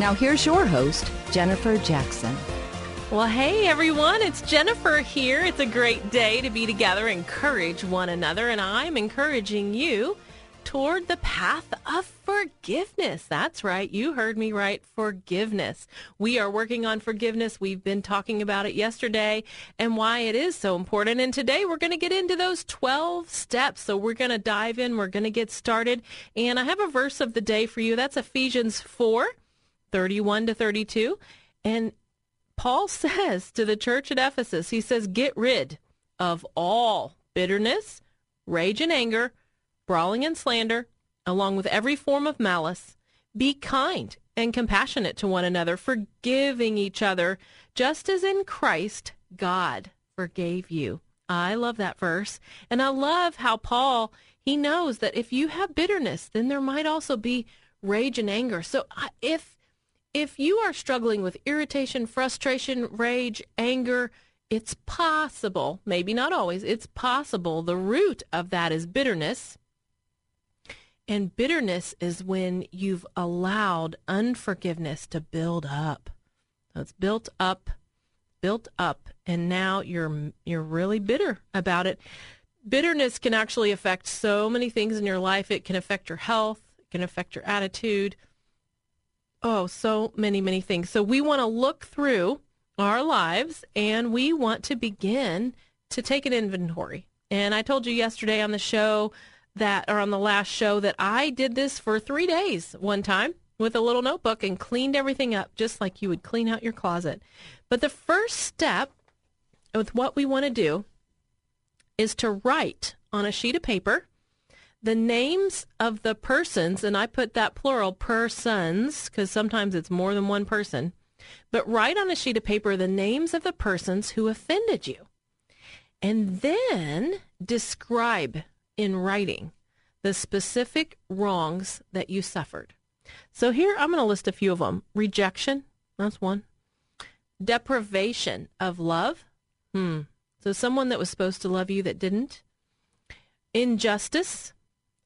Now, here's your host, Jennifer Jackson. Well, hey everyone, it's Jennifer here. It's a great day to be together, encourage one another, and I'm encouraging you toward the path of forgiveness. That's right. You heard me right. Forgiveness. We are working on forgiveness. We've been talking about it yesterday and why it is so important. And today we're going to get into those 12 steps. So we're going to dive in. We're going to get started. And I have a verse of the day for you. That's Ephesians 4. 31 to 32. And Paul says to the church at Ephesus, he says, get rid of all bitterness, rage and anger, brawling and slander, along with every form of malice. Be kind and compassionate to one another, forgiving each other, just as in Christ God forgave you. I love that verse. And I love how Paul, he knows that if you have bitterness, then there might also be rage and anger. So if if you are struggling with irritation, frustration, rage, anger, it's possible, maybe not always, it's possible the root of that is bitterness. And bitterness is when you've allowed unforgiveness to build up. So it's built up, built up, and now you're you're really bitter about it. Bitterness can actually affect so many things in your life. It can affect your health, it can affect your attitude, Oh, so many, many things. So we want to look through our lives and we want to begin to take an inventory. And I told you yesterday on the show that, or on the last show, that I did this for three days one time with a little notebook and cleaned everything up just like you would clean out your closet. But the first step with what we want to do is to write on a sheet of paper the names of the persons, and I put that plural persons because sometimes it's more than one person, but write on a sheet of paper the names of the persons who offended you. And then describe in writing the specific wrongs that you suffered. So here I'm going to list a few of them. Rejection, that's one. Deprivation of love. Hmm. So someone that was supposed to love you that didn't. Injustice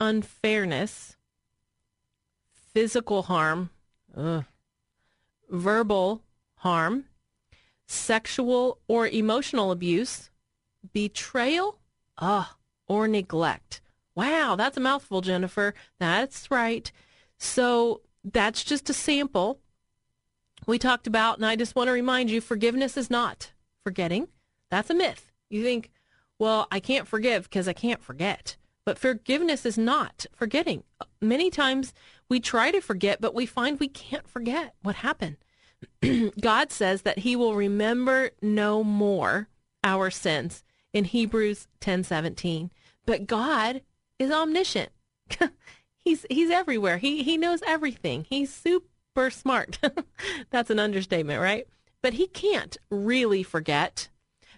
unfairness, physical harm, ugh, verbal harm, sexual or emotional abuse, betrayal, ah, or neglect. Wow, that's a mouthful, Jennifer. That's right. So that's just a sample we talked about, and I just want to remind you forgiveness is not forgetting. That's a myth. You think, well, I can't forgive because I can't forget. But forgiveness is not forgetting. Many times we try to forget, but we find we can't forget what happened. God says that he will remember no more our sins in Hebrews 10:17. But God is omniscient. he's he's everywhere. He he knows everything. He's super smart. That's an understatement, right? But he can't really forget.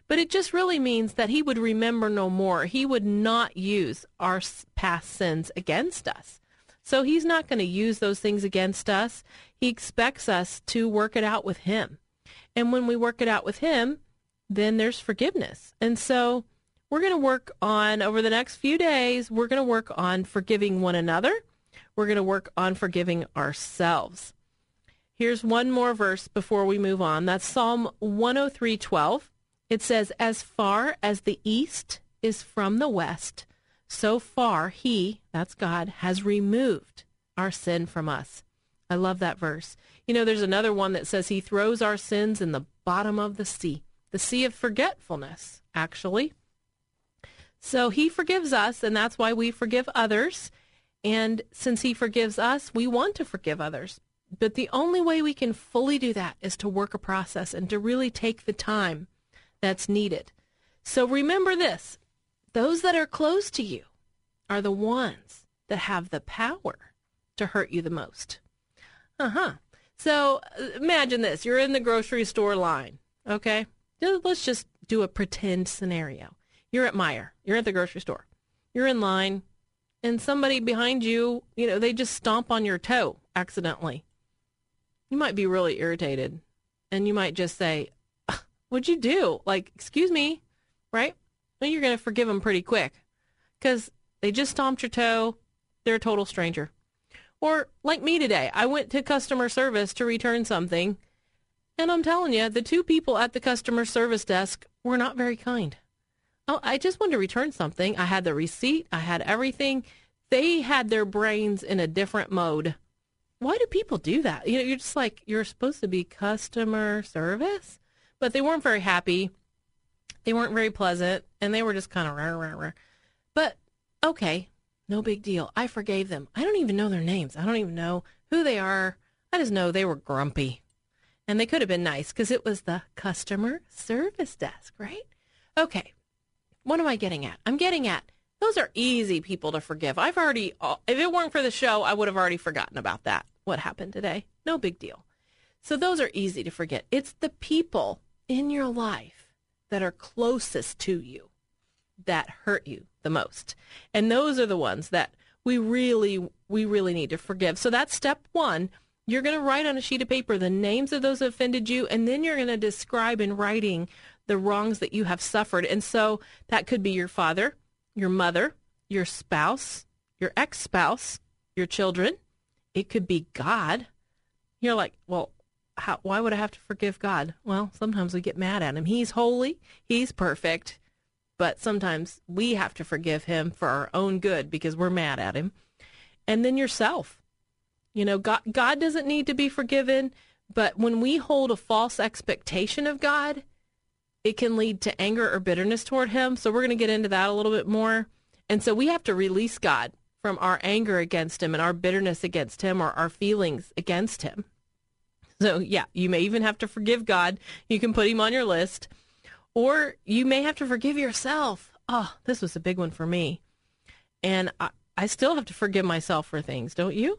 But it just really means that he would remember no more. He would not use our past sins against us. So he's not going to use those things against us. He expects us to work it out with him. And when we work it out with him, then there's forgiveness. And so we're going to work on, over the next few days, we're going to work on forgiving one another. We're going to work on forgiving ourselves. Here's one more verse before we move on. That's Psalm 103:12. It says, As far as the east is from the west, so far he, that's God, has removed our sin from us. I love that verse. You know, there's another one that says he throws our sins in the bottom of the sea, the sea of forgetfulness, actually. So he forgives us, and that's why we forgive others. And since he forgives us, we want to forgive others. But the only way we can fully do that is to work a process and to really take the time that's needed. So remember this those that are close to you are the ones that have the power to hurt you the most. Uh huh. So imagine this you're in the grocery store line, okay? Let's just do a pretend scenario. You're at Meijer, you're at the grocery store, you're in line, and somebody behind you, you know, they just stomp on your toe accidentally. You might be really irritated, and you might just say, What'd you do? Like, excuse me, right? Well, you're going to forgive them pretty quick because they just stomped your toe. They're a total stranger. Or like me today, I went to customer service to return something. And I'm telling you, the two people at the customer service desk were not very kind. Oh, I just wanted to return something. I had the receipt, I had everything. They had their brains in a different mode. Why do people do that? You know, you're just like, you're supposed to be customer service, but they weren't very happy. They weren't very pleasant, and they were just kind of rah, rah, rah. But okay, no big deal. I forgave them. I don't even know their names. I don't even know who they are. I just know they were grumpy. And they could have been nice because it was the customer service desk, right? Okay. What am I getting at? I'm getting at those are easy people to forgive. I've already, uh, if it weren't for the show, I would have already forgotten about that. What happened today? No big deal. So those are easy to forget. It's the people in your life that are closest to you that hurt you the most. And those are the ones that we really, we really need to forgive. So that's step one. You're going to write on a sheet of paper the names of those who offended you, and then you're going to describe in writing the wrongs that you have suffered. And so that could be your father, your mother, your spouse, your ex spouse, your children. It could be God. You're like, well, how, why would I have to forgive God? Well, sometimes we get mad at him. He's holy, he's perfect but sometimes we have to forgive him for our own good because we're mad at him. And then yourself. You know, God, God doesn't need to be forgiven, but when we hold a false expectation of God, it can lead to anger or bitterness toward him. So we're going to get into that a little bit more. And so we have to release God from our anger against him and our bitterness against him or our feelings against him. So, yeah, you may even have to forgive God. You can put him on your list. Or you may have to forgive yourself. Oh, this was a big one for me. And I, I still have to forgive myself for things, don't you?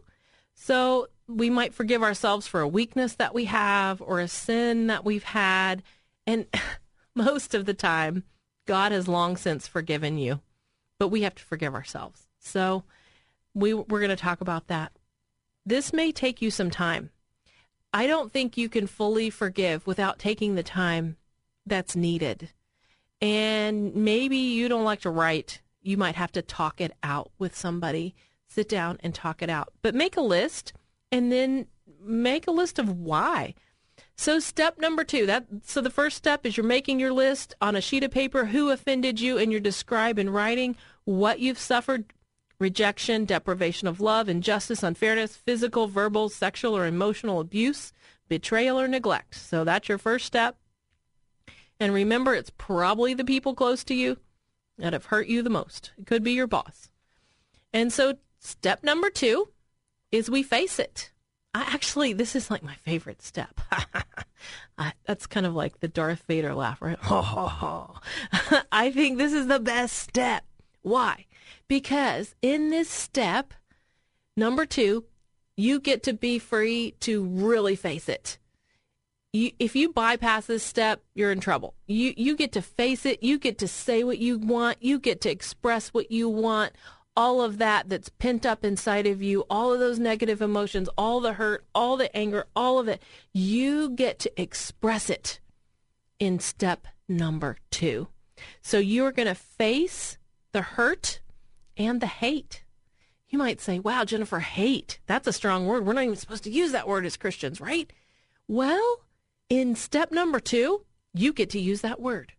So we might forgive ourselves for a weakness that we have or a sin that we've had. And most of the time, God has long since forgiven you, but we have to forgive ourselves. So we, we're going to talk about that. This may take you some time. I don't think you can fully forgive without taking the time that's needed. And maybe you don't like to write. You might have to talk it out with somebody. Sit down and talk it out. But make a list and then make a list of why. So step number 2, that so the first step is you're making your list on a sheet of paper who offended you and you're describing writing what you've suffered rejection, deprivation of love, injustice, unfairness, physical, verbal, sexual, or emotional abuse, betrayal, or neglect. So that's your first step. And remember, it's probably the people close to you that have hurt you the most. It could be your boss. And so, step number two is we face it. I actually, this is like my favorite step. I, that's kind of like the Darth Vader laugh, right? I think this is the best step. Why? Because in this step, number two, you get to be free to really face it you, if you bypass this step, you're in trouble. You you get to face it. You get to say what you want. You get to express what you want. All of that that's pent up inside of you, all of those negative emotions, all the hurt, all the anger, all of it, you get to express it in step number two. So you're going to face the hurt and the hate. You might say, wow, Jennifer, hate. That's a strong word. We're not even supposed to use that word as Christians, right? Well, in step number two, you get to use that word.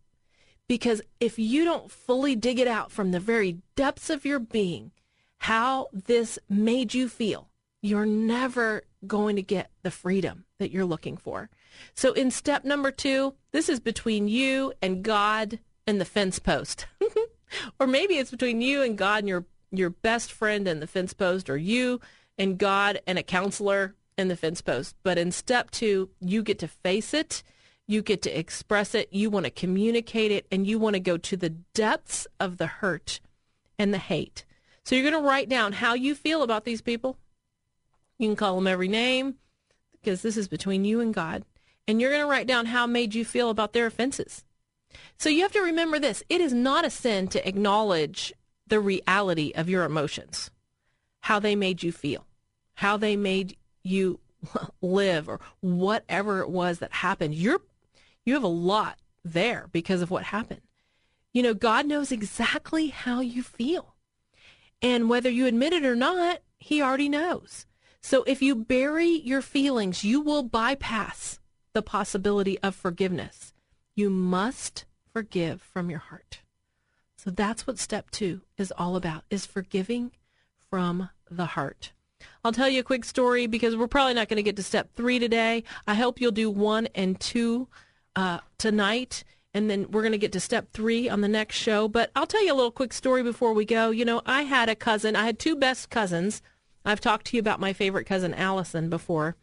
Because if you don't fully dig it out from the very depths of your being, how this made you feel, you're never going to get the freedom that you're looking for. So in step number two, this is between you and God and the fence post. or maybe it's between you and God and your your best friend and the fence post, or you and God and a counselor and the fence post. But in step two, you get to face it, you get to express it, you want to communicate it, and you want to go to the depths of the hurt and the hate. So you're going to write down how you feel about these people. You can call them every name because this is between you and God. And you're going to write down how made you feel about their offenses. So you have to remember this. It is not a sin to acknowledge the reality of your emotions, how they made you feel, how they made you live or whatever it was that happened. You're you have a lot there because of what happened. You know, God knows exactly how you feel. And whether you admit it or not, he already knows. So if you bury your feelings, you will bypass the possibility of forgiveness. You must forgive from your heart. So that's what step two is all about, is forgiving from the heart. I'll tell you a quick story because we're probably not going to get to step three today. I hope you'll do one and two uh, tonight, and then we're going to get to step three on the next show. But I'll tell you a little quick story before we go. You know, I had a cousin, I had two best cousins. I've talked to you about my favorite cousin, Allison, before,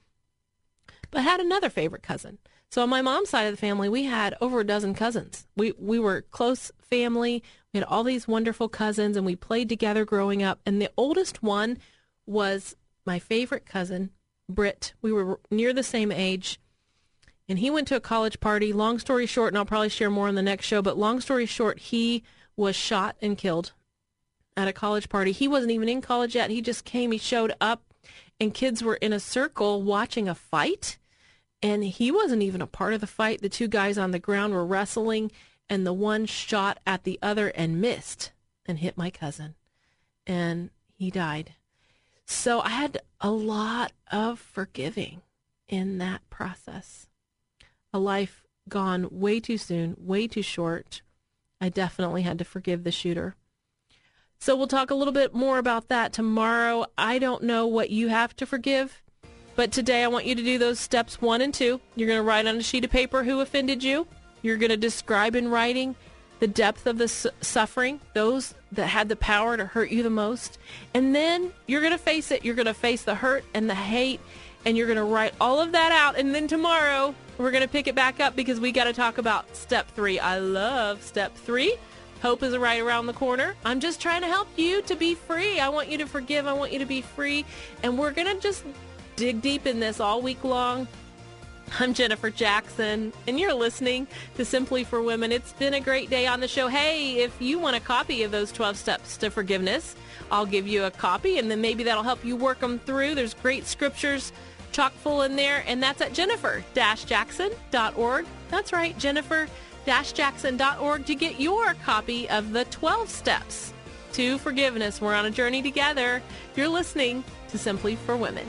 but I had another favorite cousin. So on my mom's side of the family, we had over a dozen cousins. We we were close family. We had all these wonderful cousins, and we played together growing up. And the oldest one was my favorite cousin, Britt. We were near the same age. And he went to a college party. Long story short, and I'll probably share more on the next show, but long story short, he was shot and killed at a college party. He wasn't even in college yet. He just came, he showed up, and kids were in a circle watching a fight. And he wasn't even a part of the fight. The two guys on the ground were wrestling, and the one shot at the other and missed and hit my cousin. And he died. So I had a lot of forgiving in that process. A life gone way too soon, way too short. I definitely had to forgive the shooter. So we'll talk a little bit more about that tomorrow. I don't know what you have to forgive, but today I want you to do those steps one and two. You're going to write on a sheet of paper who offended you. You're going to describe in writing the depth of the su- suffering, those that had the power to hurt you the most. And then you're going to face it. You're going to face the hurt and the hate, and you're going to write all of that out. And then tomorrow, we're going to pick it back up because we got to talk about step three. I love step three. Hope is right around the corner. I'm just trying to help you to be free. I want you to forgive. I want you to be free. And we're going to just dig deep in this all week long. I'm Jennifer Jackson, and you're listening to Simply for Women. It's been a great day on the show. Hey, if you want a copy of those 12 steps to forgiveness, I'll give you a copy, and then maybe that'll help you work them through. There's great scriptures chock full in there, and that's at jennifer-jackson.org. That's right, jennifer-jackson.org to get your copy of the 12 steps to forgiveness. We're on a journey together. You're listening to Simply for Women.